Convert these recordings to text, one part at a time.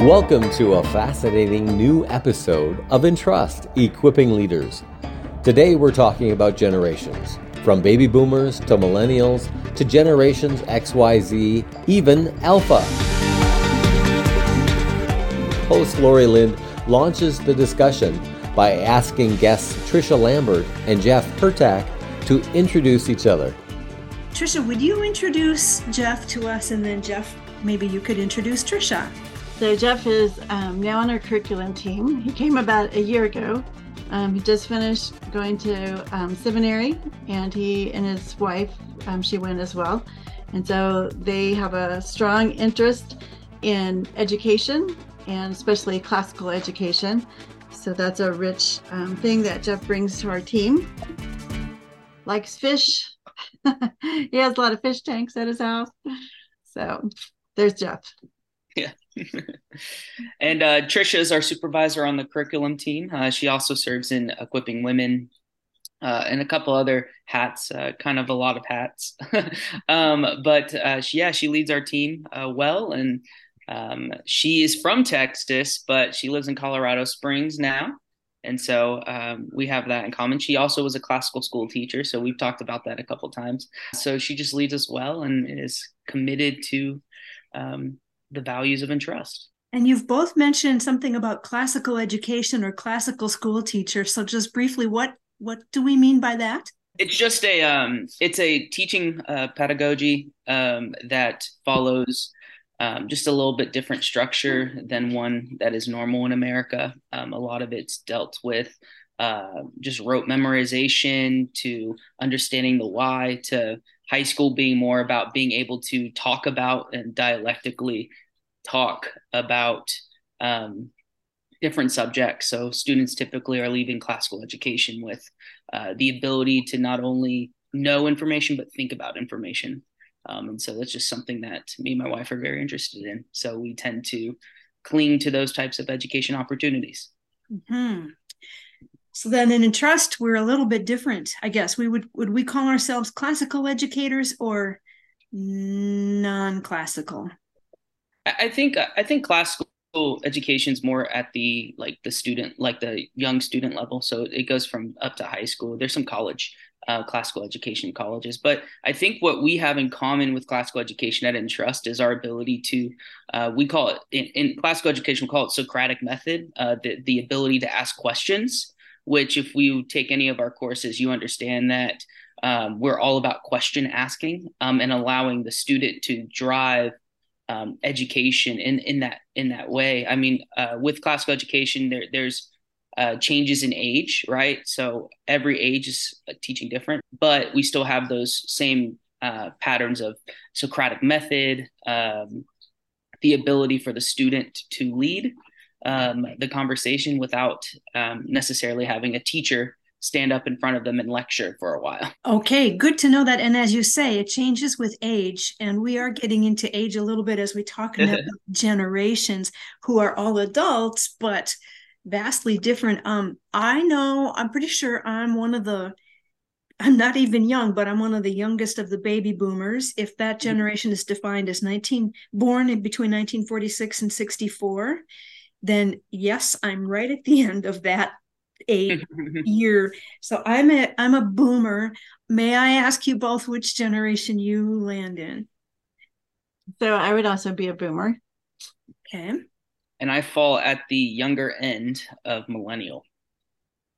Welcome to a fascinating new episode of Entrust Equipping Leaders. Today we're talking about generations, from baby boomers to millennials to generations XYZ, even Alpha. Host Laurie Lind launches the discussion by asking guests Tricia Lambert and Jeff Hurtak to introduce each other. Tricia, would you introduce Jeff to us and then Jeff, maybe you could introduce Tricia? So Jeff is um, now on our curriculum team. He came about a year ago. Um, he just finished going to um, seminary, and he and his wife, um, she went as well. And so they have a strong interest in education and especially classical education. So that's a rich um, thing that Jeff brings to our team. Likes fish. he has a lot of fish tanks at his house. So there's Jeff. Yeah. and uh, Tricia is our supervisor on the curriculum team. Uh, she also serves in equipping women uh, and a couple other hats, uh, kind of a lot of hats. um, but uh, she, yeah, she leads our team uh, well. And um, she is from Texas, but she lives in Colorado Springs now. And so um, we have that in common. She also was a classical school teacher. So we've talked about that a couple times. So she just leads us well and is committed to um, the values of Entrust. And you've both mentioned something about classical education or classical school teacher. So just briefly, what what do we mean by that? It's just a um, it's a teaching uh, pedagogy um, that follows um, just a little bit different structure than one that is normal in America. Um, a lot of it's dealt with uh, just rote memorization to understanding the why to high school being more about being able to talk about and dialectically talk about um, different subjects. So students typically are leaving classical education with uh, the ability to not only know information but think about information. Um, and so that's just something that me and my wife are very interested in. So we tend to cling to those types of education opportunities. Hmm. So then in Entrust, we're a little bit different, I guess. We would would we call ourselves classical educators or non-classical? I think I think classical education is more at the like the student like the young student level so it goes from up to high school there's some college uh, classical education colleges but i think what we have in common with classical education at entrust is our ability to uh, we call it in, in, classical education we call it socratic method uh, the, the ability to ask questions which if we take any of our courses, you understand that um, we're all about question asking um, and allowing the student to drive um, education in, in that in that way. I mean, uh, with classical education, there, there's uh, changes in age, right? So every age is uh, teaching different, but we still have those same uh, patterns of Socratic method, um, the ability for the student to lead um, the conversation without um, necessarily having a teacher stand up in front of them and lecture for a while. Okay, good to know that. And as you say, it changes with age. And we are getting into age a little bit as we talk about generations who are all adults, but vastly different. Um, I know, I'm pretty sure I'm one of the I'm not even young, but I'm one of the youngest of the baby boomers. If that mm-hmm. generation is defined as 19 born in between 1946 and 64, then yes, I'm right at the end of that eight year. So I'm a I'm a boomer. May I ask you both which generation you land in? So I would also be a boomer. Okay. And I fall at the younger end of millennial.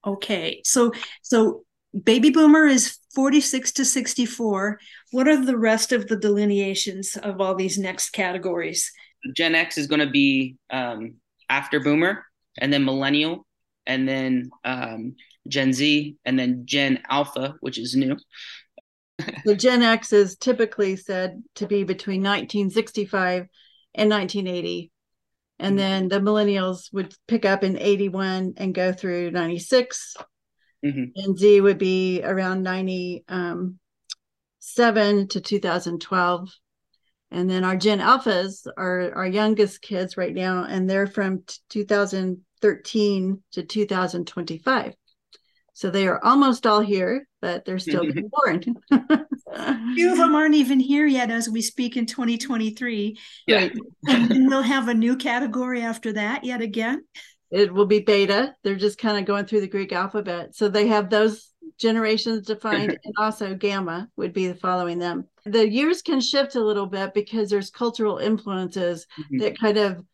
Okay. So so baby boomer is 46 to 64. What are the rest of the delineations of all these next categories? Gen X is going to be um, after Boomer, and then Millennial, and then um, Gen Z, and then Gen Alpha, which is new. the Gen X is typically said to be between 1965 and 1980. And mm-hmm. then the millennials would pick up in 81 and go through 96. Mm-hmm. And Z would be around 97 um, to 2012 and then our gen alphas are our youngest kids right now and they're from 2013 to 2025 So they are almost all here, but they're still being born. Few of them aren't even here yet as we speak in 2023. Yeah. Right. And then we'll have a new category after that yet again. It will be beta. They're just kind of going through the Greek alphabet. So they have those generations defined, and also gamma would be following them. The years can shift a little bit because there's cultural influences Mhm. that kind of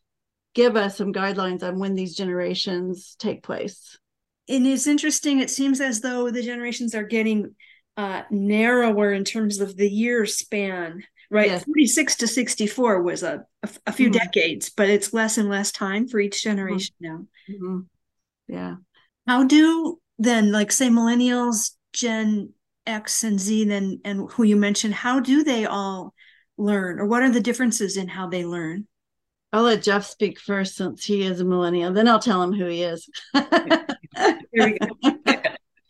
give us some guidelines on when these generations take place. And it's interesting, it seems as though the generations are getting uh, narrower in terms of the year span, right? Yes. 46 to 64 was a, a, a few Mhm. decades, but it's less and less time for each generation now. Mhm. Yeah. How do then, like, say, millennials, Gen X and Z, then, and who you mentioned, how do they all learn, or what are the differences in how they learn? I'll let Jeff speak first since he is a millennial. Then I'll tell him who he is. Here we go.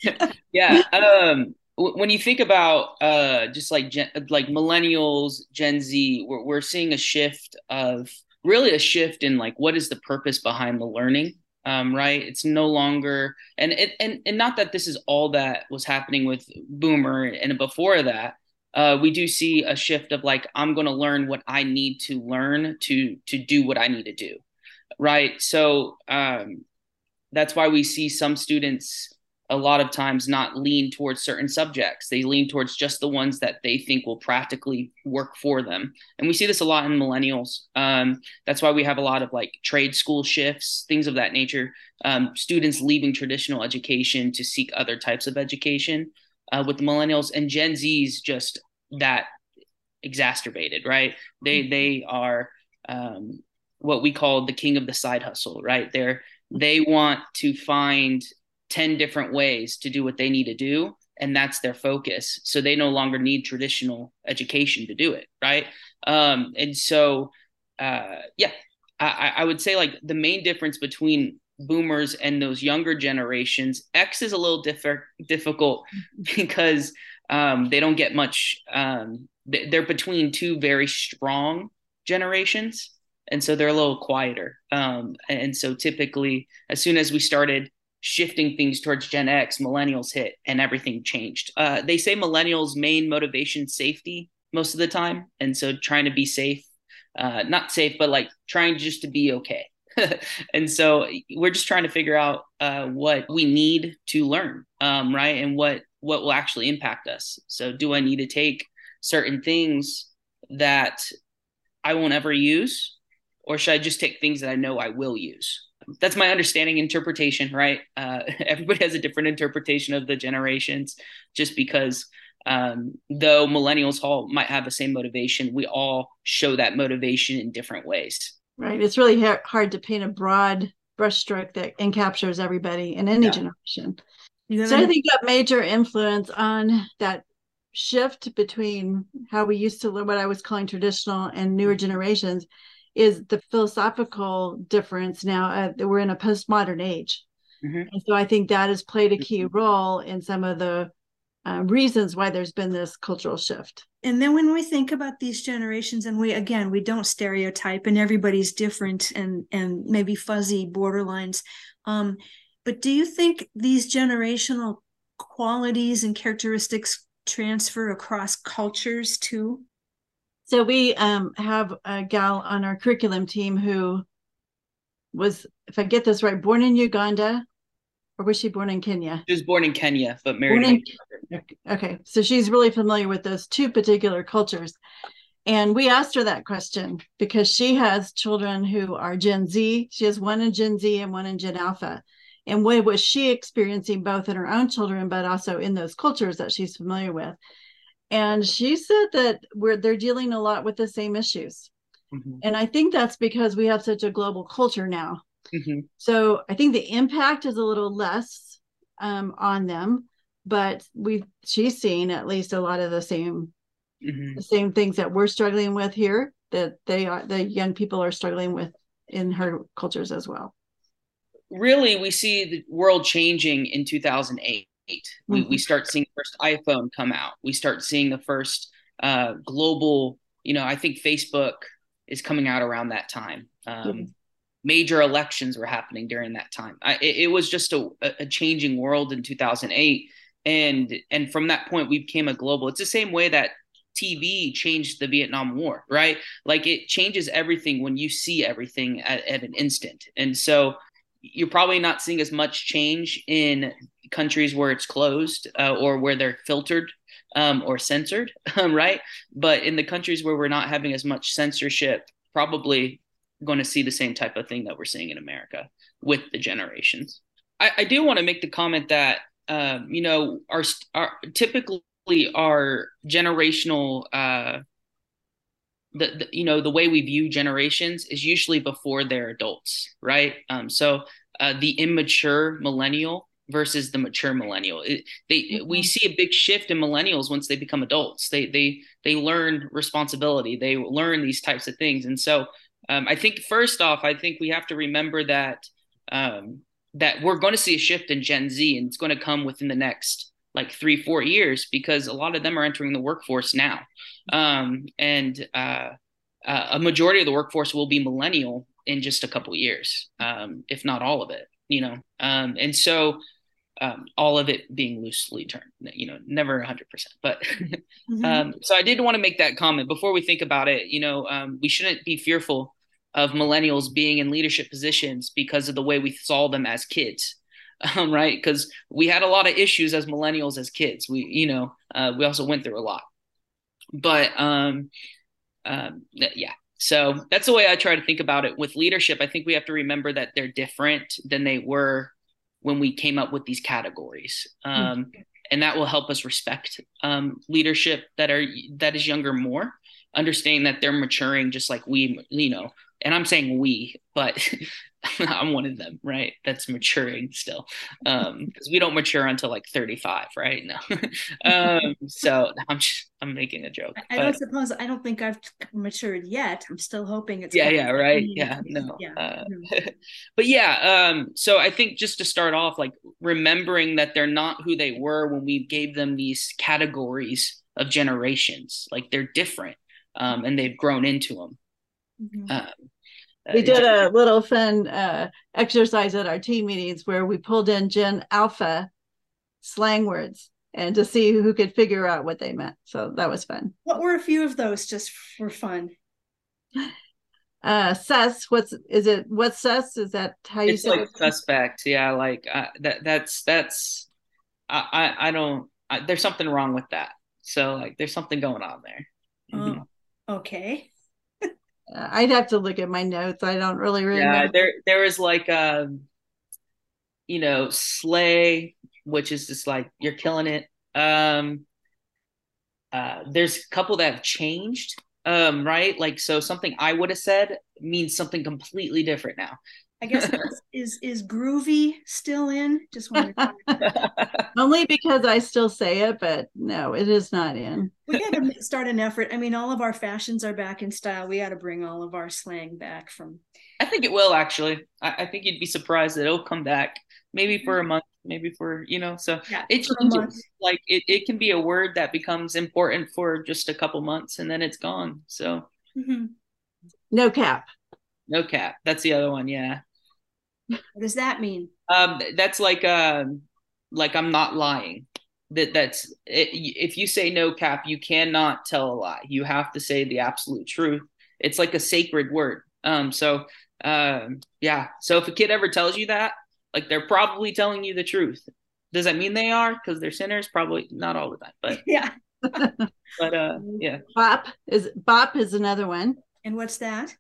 yeah um w- when you think about uh just like gen- like millennials gen z we're, we're seeing a shift of really a shift in like what is the purpose behind the learning um right? It's no longer and it and, and not that this is all that was happening with boomer and before that. Uh we do see a shift of like i'm going to learn what i need to learn to to do what i need to do right? So um that's why we see some students a lot of times not lean towards certain subjects. They lean towards just the ones that they think will practically work for them. And we see this a lot in millennials. Um, that's why we have a lot of like trade school shifts, things of that nature. Um, students leaving traditional education to seek other types of education uh, with the millennials and Gen Z's just that exacerbated, right? They they are um, what we call the king of the side hustle, right? They're they want to find 10 different ways to do what they need to do and that's their focus. So they no longer need traditional education to do it right? Um, and so uh, yeah I, I would say like the main difference between boomers and those younger generations x is a little difficult because um, they don't get much um, they're between two very strong generations and so they're a little quieter. Um, and so typically, as soon as we started shifting things towards Gen X, millennials hit and everything changed. Uh, they say millennials' main motivation safety most of the time, and so trying to be safe, uh, not safe, but like trying just to be okay. and so we're just trying to figure out uh, what we need to learn, um, right, and what what will actually impact us. So, do I need to take certain things that I won't ever use? or should I just take things that I know I will use? That's my understanding interpretation, right? Uh, everybody has a different interpretation of the generations, just because um, though millennials all might have the same motivation, we all show that motivation in different ways. Right. It's really ha- hard to paint a broad brushstroke that encaptures everybody in any Yeah. generation. You have So I any- think that major influence on that shift between how we used to learn what I was calling traditional and newer generations is the philosophical difference now uh, we're in a postmodern age. Mhm. And so I think that has played a key role in some of the uh, reasons why there's been this cultural shift. and then when we think about these generations and we again we don't stereotype and everybody's different and and maybe fuzzy borderlines um but do you think these generational qualities and characteristics transfer across cultures too So we um, have a gal on our curriculum team who was, if I get this right, born in Uganda, or was she born in Kenya? She was born in Kenya, but married. In- in- Okay, so she's really familiar with those two particular cultures. And we asked her that question because she has children who are Gen Z. She has one in Gen Z and one in Gen Alpha. And what was she experiencing both in her own children, but also in those cultures that she's familiar with? And she said that we're they're dealing a lot with the same issues. Mhm. And I think that's because we have such a global culture now. Mhm. So I think the impact is a little less um, on them, but we she's seeing at least a lot of the same Mhm. the same things that we're struggling with here that they are the young people are struggling with in her cultures as well. Really, we see the world changing in 2008. We, Mhm. we start seeing the first iPhone come out. We start seeing the first uh, global, you know, I think Facebook is coming out around that time. Um, Mhm. major elections were happening during that time. I, it, it, was just a, a changing world in 2008, and and from that point we became a global. It's the same way that TV changed the Vietnam War, right? Like it changes everything when you see everything at, at an instant, and so you're probably not seeing as much change in countries where it's closed uh, or where they're filtered um, or censored, right? But in the countries where we're not having as much censorship, probably going to see the same type of thing that we're seeing in America with the generations. I, I do want to make the comment that um, you know our, our typically our generational uh, the, the, you know the way we view generations is usually before they're adults, right? Um, so uh, the immature millennial versus the mature millennial. It, they mm-hmm. we see a big shift in millennials once they become adults. They they they learn responsibility. They learn these types of things, and so um, I think first off, I think we have to remember that um, that we're going to see a shift in Gen Z, and it's going to come within the next like three four years because a lot of them are entering the workforce now, um, and uh, uh, a majority of the workforce will be millennial in just a couple years, um, if not all of it. You know, um, and so um, all of it being loosely turned, you know, never 100%. But mm-hmm. um, so I did want to make that comment before we think about it. You know, um, we shouldn't be fearful of millennials being in leadership positions because of the way we saw them as kids. Um, right, because we had a lot of issues as millennials as kids. We, you know, uh, we also went through a lot. But um, um, yeah, so that's the way I try to think about it with leadership. I think we have to remember that they're different than they were when we came up with these categories. Um, mm-hmm. And that will help us respect um, leadership that are that is younger more, understanding that they're maturing just like we, you know. And I'm saying we, but I'm one of them, right? That's maturing still. Um, because we don't mature until like 35, right? No. um, so I'm just I'm making a joke. I, I don't suppose I don't think I've matured yet. I'm still hoping it's yeah, yeah, right. Yeah, no. Yeah. Uh, but yeah, um, so I think just to start off, like remembering that they're not who they were when we gave them these categories of generations. Like they're different. Um, and they've grown into them. Mm-hmm. Um, we did a little fun uh, exercise at our team meetings where we pulled in Gen Alpha slang words and to see who could figure out what they meant. So that was fun. What were a few of those just for fun? Uh, sus. What's is it? What's sus? Is that how you it's say like it? suspect? Yeah, like uh, that. That's that's. I I, I don't. I, there's something wrong with that. So like, there's something going on there. Oh, mm-hmm. Okay. I'd have to look at my notes. I don't really remember. Yeah, there there was like um, you know, slay, which is just like you're killing it. Um, uh, there's a couple that have changed, um, right? Like so, something I would have said means something completely different now. I guess is is groovy still in? Just wondering. Only because I still say it, but no, it is not in. we got to start an effort. I mean, all of our fashions are back in style. We got to bring all of our slang back from. I think it will actually. I, I think you'd be surprised that it'll come back. Maybe for a month, maybe for you know. So yeah, it changes. Like it, it can be a word that becomes important for just a couple months and then it's gone. So. Mm-hmm. No cap. No cap. That's the other one. Yeah. What does that mean? Um, that's like uh, like I'm not lying. That that's it, if you say no cap, you cannot tell a lie. You have to say the absolute truth. It's like a sacred word. Um, so um, yeah. So if a kid ever tells you that, like they're probably telling you the truth. Does that mean they are? Because they're sinners? Probably not all the time, but yeah. but uh, yeah. Bop is Bop is another one. And what's that?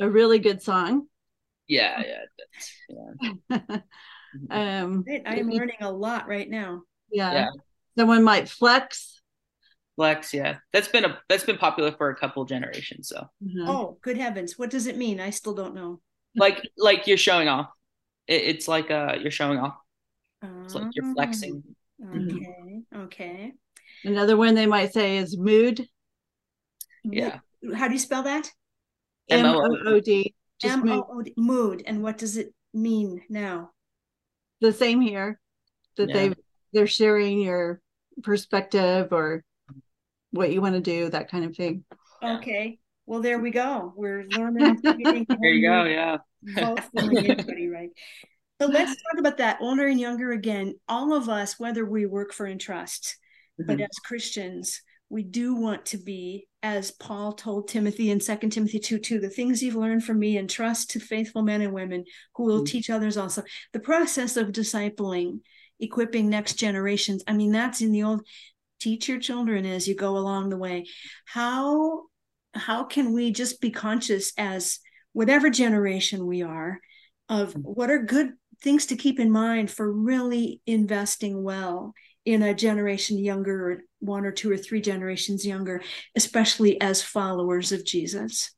A really good song yeah yeah, yeah. um i am learning a lot right now. Yeah. yeah. Someone might flex. Flex yeah. That's been a that's been popular for a couple generations so. Mm-hmm. oh good heavens. What does it mean? I still don't know. Like like you're showing off. It, it's like uh you're showing off. It's like you're flexing oh, okay mm-hmm. okay another one they might say is mood. Yeah. How do you spell that? M-o-o-d just mood. mood. And what does it mean now? The same here. That yeah. they they're sharing your perspective or what you want to do, that kind of thing. Okay. Well, there we go. We're learning. there you go. Yeah. both anybody right. But let's talk about that older and younger again. All of us, whether we work for Entrust, mm-hmm. but as Christians, we do want to be, as Paul told Timothy in 2 Timothy 2 2, the things you've learned from me, and trust to faithful men and women who will mm-hmm. teach others also. The process of discipling, equipping next generations. I mean, that's in the old teach your children as you go along the way. How how can we just be conscious as whatever generation we are of mm-hmm. what are good things to keep in mind for really investing well in a generation younger, or one or two or three generations younger, especially as followers of Jesus?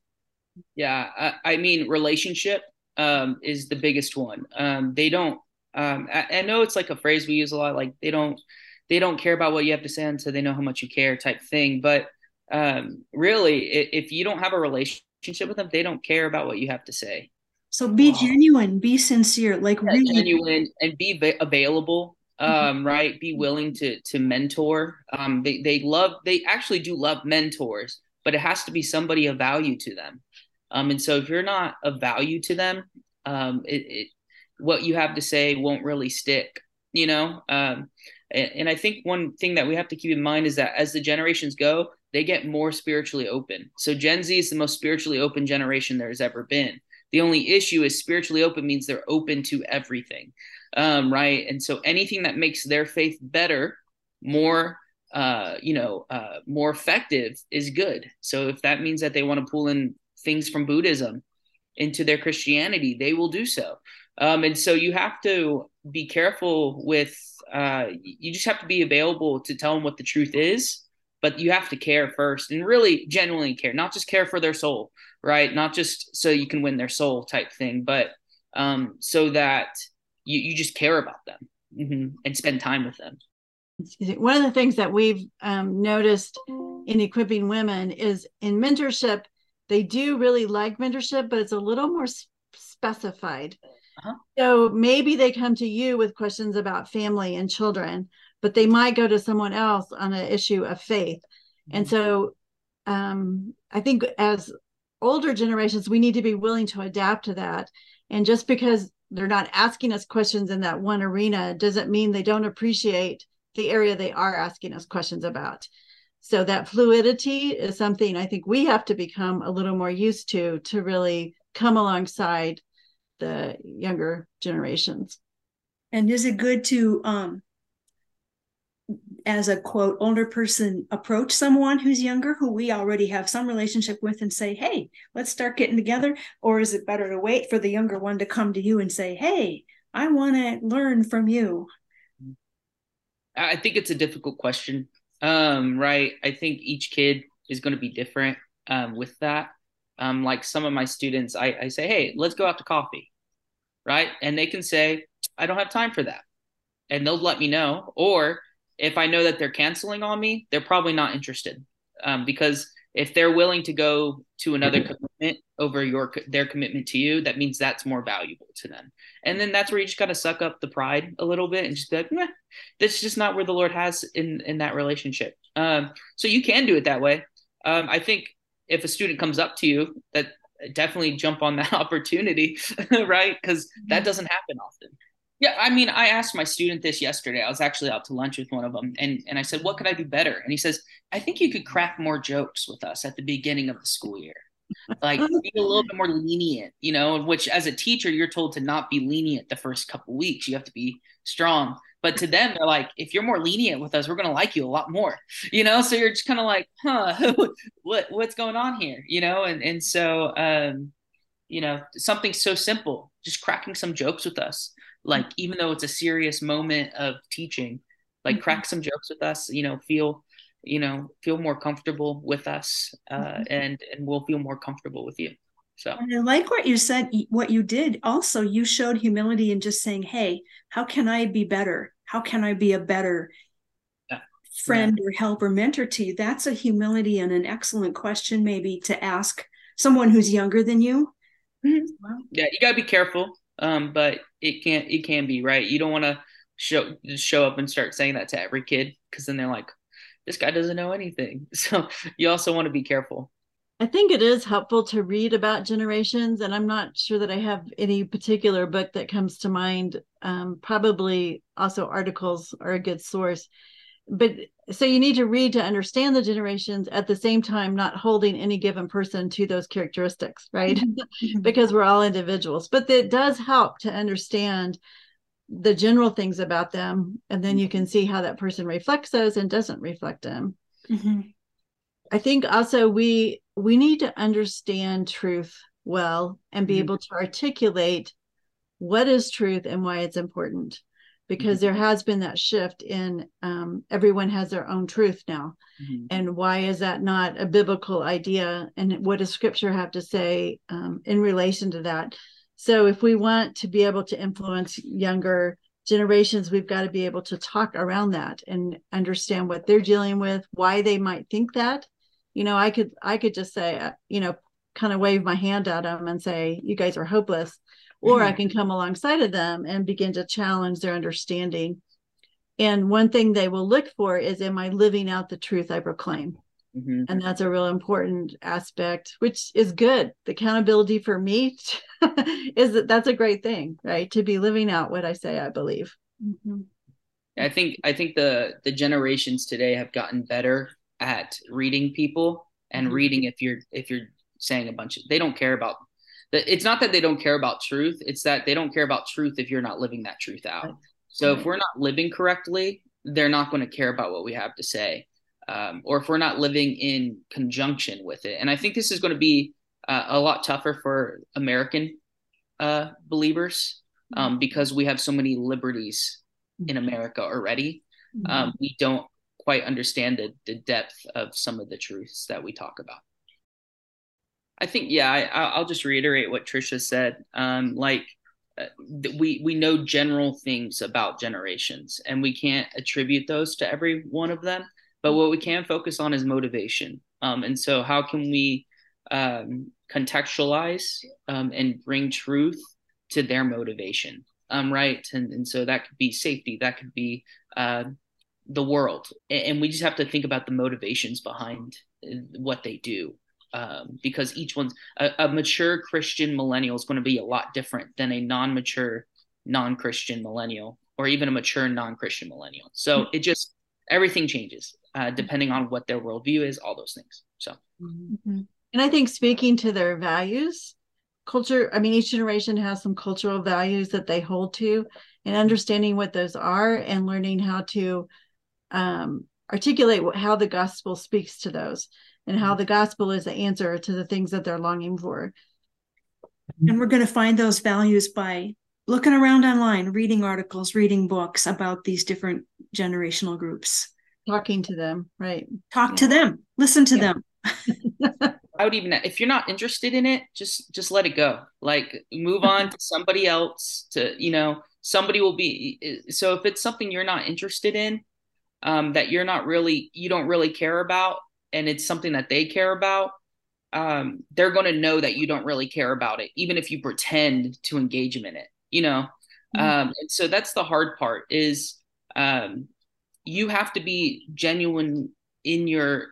Yeah, I, I mean, relationship um, is the biggest one. Um, they don't. Um, I, I, know it's like a phrase we use a lot. Like they don't, they don't care about what you have to say until they know how much you care, type thing. But um, really, if you don't have a relationship with them, they don't care about what you have to say. So be wow. genuine, be sincere, like yeah, really genuine, and be available. Um, right? Be willing to to mentor. Um, they they love they actually do love mentors, but it has to be somebody of value to them. Um, and so if you're not of value to them, um, it, it what you have to say won't really stick. You know, um, and, and I think one thing that we have to keep in mind is that as the generations go, they get more spiritually open. So Gen Z is the most spiritually open generation there has ever been. The only issue is spiritually open means they're open to everything um, right? And so anything that makes their faith better, more, uh, you know, uh, more effective is good. So if that means that they want to pull in things from Buddhism into their Christianity, they will do so. Um, and so you have to be careful with. Uh, you just have to be available to tell them what the truth is, but you have to care first and really genuinely care, not just care for their soul, right? Not just so you can win their soul type thing, but um, so that you, you just care about them mm-hmm, and spend time with them. One of the things that we've um, noticed in equipping women is in mentorship, they do really like mentorship, but it's a little more specified. Uh-huh. So maybe they come to you with questions about family and children, but they might go to someone else on an issue of faith. Mm-hmm. And so um, I think as older generations, we need to be willing to adapt to that. And just because they're not asking us questions in that one arena doesn't mean they don't appreciate the area they are asking us questions about. So that fluidity is something I think we have to become a little more used to to really come alongside the younger generations. And is it good to um as a quote older person approach someone who's younger who we already have some relationship with and say hey let's start getting together. Or is it better to wait for the younger one to come to you and say hey i want to learn from you. I think it's a difficult question. Um, right? I think each kid is going to be different um, with that. Um, like some of my students I, I say hey let's go out to coffee. Right? And they can say i don't have time for that. And they'll let me know. Or if I know that they're canceling on me, they're probably not interested um, because if they're willing to go to another mm-hmm. commitment over your their commitment to you, that means that's more valuable to them. And then that's where you just gotta suck up the pride a little bit and just be like, Meh, that's just not where the Lord has in in that relationship. Um, so you can do it that way. Um, I think if a student comes up to you, that definitely jump on that opportunity, right? Because that mm-hmm. doesn't happen often. Yeah, I mean, I asked my student this yesterday. I was actually out to lunch with one of them, and and I said, "What could I do better?" And he says, "I think you could crack more jokes with us at the beginning of the school year, like be a little bit more lenient, you know." Which, as a teacher, you're told to not be lenient the first couple weeks. You have to be strong. But to them, they're like, if you're more lenient with us, we're gonna like you a lot more, you know. So you're just kind of like, huh, what what's going on here, you know? And and so, um, you know, something so simple, just cracking some jokes with us like even though it's a serious moment of teaching like mm-hmm. crack some jokes with us you know feel you know feel more comfortable with us uh, mm-hmm. and and we'll feel more comfortable with you so and i like what you said what you did also you showed humility in just saying hey how can i be better how can i be a better yeah. friend yeah. or help or mentor to you that's a humility and an excellent question maybe to ask someone who's younger than you mm-hmm. well, yeah you got to be careful um, but it can't it can be right. You don't want to show show up and start saying that to every kid because then they're like, this guy doesn't know anything. So you also want to be careful. I think it is helpful to read about generations, and I'm not sure that I have any particular book that comes to mind. Um, probably also articles are a good source. But so you need to read to understand the generations at the same time, not holding any given person to those characteristics, right? Mm-hmm. because we're all individuals. But it does help to understand the general things about them. And then you can see how that person reflects those and doesn't reflect them. Mm-hmm. I think also we we need to understand truth well and be mm-hmm. able to articulate what is truth and why it's important because mm-hmm. there has been that shift in um, everyone has their own truth now. Mm-hmm. and why is that not a biblical idea? And what does scripture have to say um, in relation to that? So if we want to be able to influence younger generations we've got to be able to talk around that and understand what they're dealing with why they might think that. You know i could i could just say uh, you know kind of wave my hand at them and say you guys are hopeless or mm-hmm. i can come alongside of them and begin to challenge their understanding and one thing they will look for is am i living out the truth i proclaim mm-hmm. and that's a real important aspect which is good the accountability for me is that that's a great thing right to be living out what i say i believe mm-hmm. i think i think the the generations today have gotten better at reading people and mm-hmm. reading if you're if you're saying a bunch of they don't care about it's not that they don't care about truth it's that they don't care about truth if you're not living that truth out so if we're not living correctly they're not going to care about what we have to say um, or if we're not living in conjunction with it and i think this is going to be uh, a lot tougher for american uh, believers mm-hmm. um, because we have so many liberties in mm-hmm. america already mm-hmm. um, we don't quite understand the, the depth of some of the truths that we talk about. I think, yeah, I, will just reiterate what Tricia said. Um, like, uh, we we know general things about generations, and we can't attribute those to every one of them. But what we can focus on is motivation. Um, and so, how can we um, contextualize um, and bring truth to their motivation? Um, right, and and so that could be safety, that could be uh, the world and we just have to think about the motivations behind uh, what they do um, because each one's a, a, mature christian millennial is going to be a lot different than a non-mature non-christian millennial or even a mature non-christian millennial so mm-hmm. it just everything changes uh, depending on what their worldview is all those things so mm-hmm. and i think speaking to their values culture i mean each generation has some cultural values that they hold to and understanding what those are and learning how to um, articulate how the gospel speaks to those and how the gospel is the answer to the things that they're longing for. And we're going to find those values by looking around online, reading articles, reading books about these different generational groups, talking to them, right? Talk yeah. to them, listen to yeah. them. I would even if you're not interested in it, just just let it go. Like move on to somebody else to, you know, somebody will be so if it's something you're not interested in, um, that you're not really you don't really care about and it's something that they care about um, they're going to know that you don't really care about it even if you pretend to engage them in it you know? Mm-hmm. um, and so that's the hard part is um, you have to be genuine in your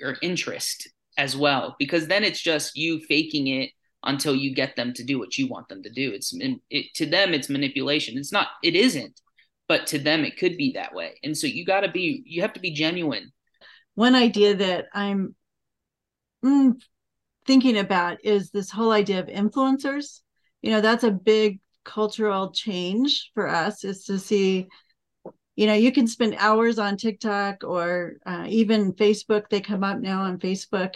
your interest as well because then it's just you faking it until you get them to do what you want them to do. It's it, to them it's manipulation. It's not it isn't but to them it could be that way. And so you got to be you have to be genuine one idea that i'm mm, thinking about is this whole idea of influencers. You know that's a big cultural change for us is to see you know you can spend hours on tiktok or uh, even facebook. They come up now on facebook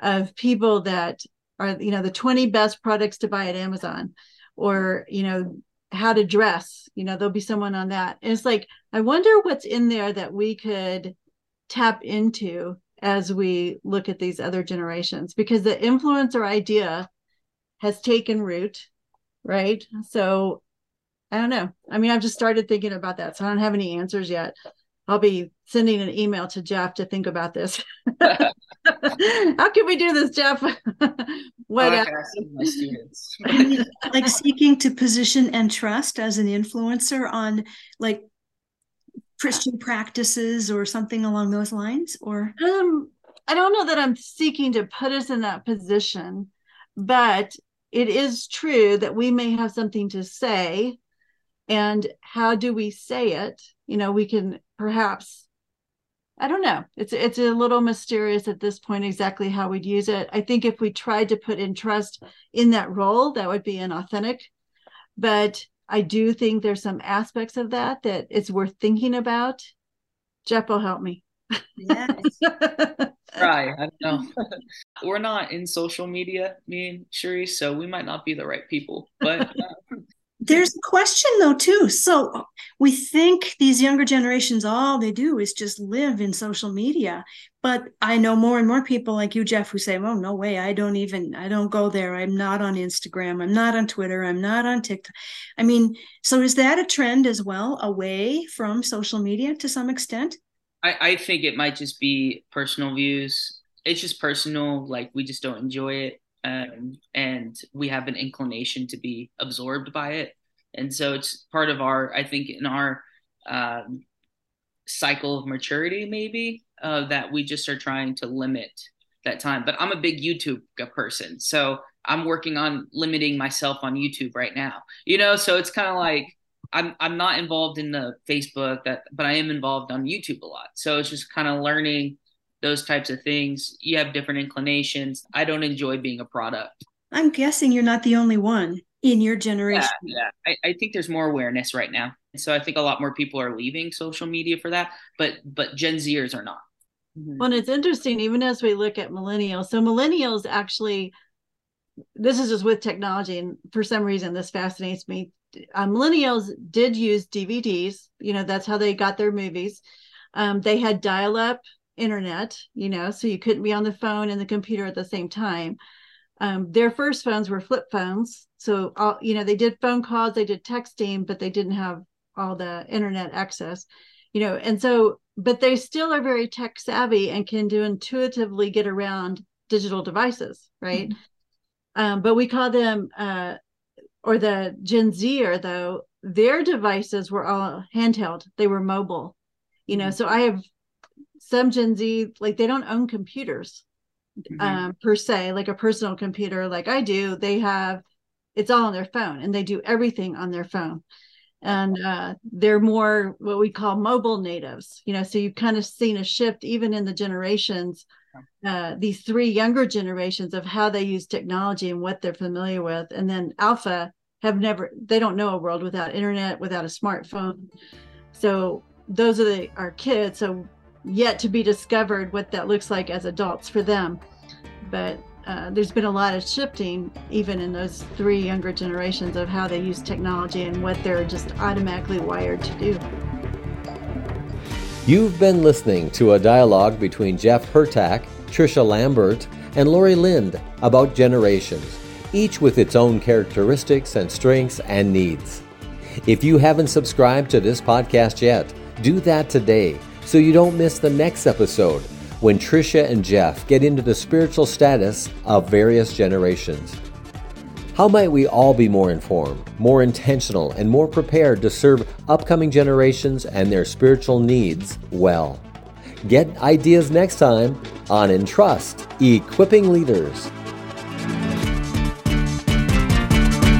of people that are you know the 20 best products to buy at amazon or you know how to dress. You know there'll be someone on that. And it's like i wonder what's in there that we could tap into as we look at these other generations because the influencer idea has taken root right so i don't know i mean i've just started thinking about that so i don't have any answers yet I'll be sending an email to Jeff to think about this. How can we do this, Jeff? what my students? like seeking to position Entrust as an influencer on like Christian practices or something along those lines, or um, I don't know that I'm seeking to put us in that position, but it is true that we may have something to say. And how do we say it? You know, we can perhaps I don't know. It's it's a little mysterious at this point exactly how we'd use it. I think if we tried to put Entrust in that role, that would be inauthentic. But I do think there's some aspects of that that it's worth thinking about. Jeff will help me. Yes. Right. I don't know. We're not in social media, me and Cherie, so we might not be the right people. But uh, There's a question though too. So we think these younger generations all they do is just live in social media. But I know more and more people like you, Jeff, who say, "Oh, no way! I don't even. I don't go there. I'm not on Instagram. I'm not on Twitter. I'm not on TikTok." I mean, so is that a trend as well, away from social media to some extent? I, I think it might just be personal views. It's just personal. Like we just don't enjoy it. Um, and we have an inclination to be absorbed by it. And so it's part of our, I think, in our um, cycle of maturity, maybe, uh, that we just are trying to limit that time. But I'm a big YouTube person. So I'm working on limiting myself on YouTube right now. You know, so it's kind of like I'm I'm not involved in the Facebook that but I am involved on YouTube a lot. So it's just kind of learning those types of things. You have different inclinations. I don't enjoy being a product. I'm guessing you're not the only one in your generation. Yeah, yeah. I, I think there's more awareness right now. So I think a lot more people are leaving social media for that, but but Gen Zers are not. Mm-hmm. Well, it's interesting, even as we look at millennials. So millennials actually, this is just with technology, and for some reason this fascinates me. Uh, millennials did use DVDs. You know, that's how they got their movies. Um, they had dial-up internet. You know, so you couldn't be on the phone and the computer at the same time. Um, their first phones were flip phones, so all, you know they did phone calls, they did texting, but they didn't have all the internet access. You know, and so but they still are very tech savvy and can do intuitively get around digital devices, right? Mm-hmm. Um, but we call them uh, or the Gen Zer though, their devices were all handheld. They were mobile. You know, mm-hmm. so I have some Gen Z like they don't own computers mm-hmm. um, per se, like a personal computer like I do. They have it's all on their phone and they do everything on their phone. And uh, they're more what we call mobile natives, you know. So you've kind of seen a shift even in the generations, uh, these three younger generations of how they use technology and what they're familiar with. And then Alpha have never, they don't know a world without internet, without a smartphone. So those are the, our kids. So yet to be discovered what that looks like as adults for them. But uh, there's been a lot of shifting, even in those three younger generations, of how they use technology and what they're just automatically wired to do. You've been listening to a dialogue between Jeff Hurtak, Tricia Lambert, and Laurie Lind about generations, each with its own characteristics and strengths and needs. If you haven't subscribed to this podcast yet, do that today so you don't miss the next episode when Tricia and Jeff get into the spiritual status of various generations. How might we all be more informed, more intentional, and more prepared to serve upcoming generations and their spiritual needs well? Get ideas next time on Entrust Equipping Leaders.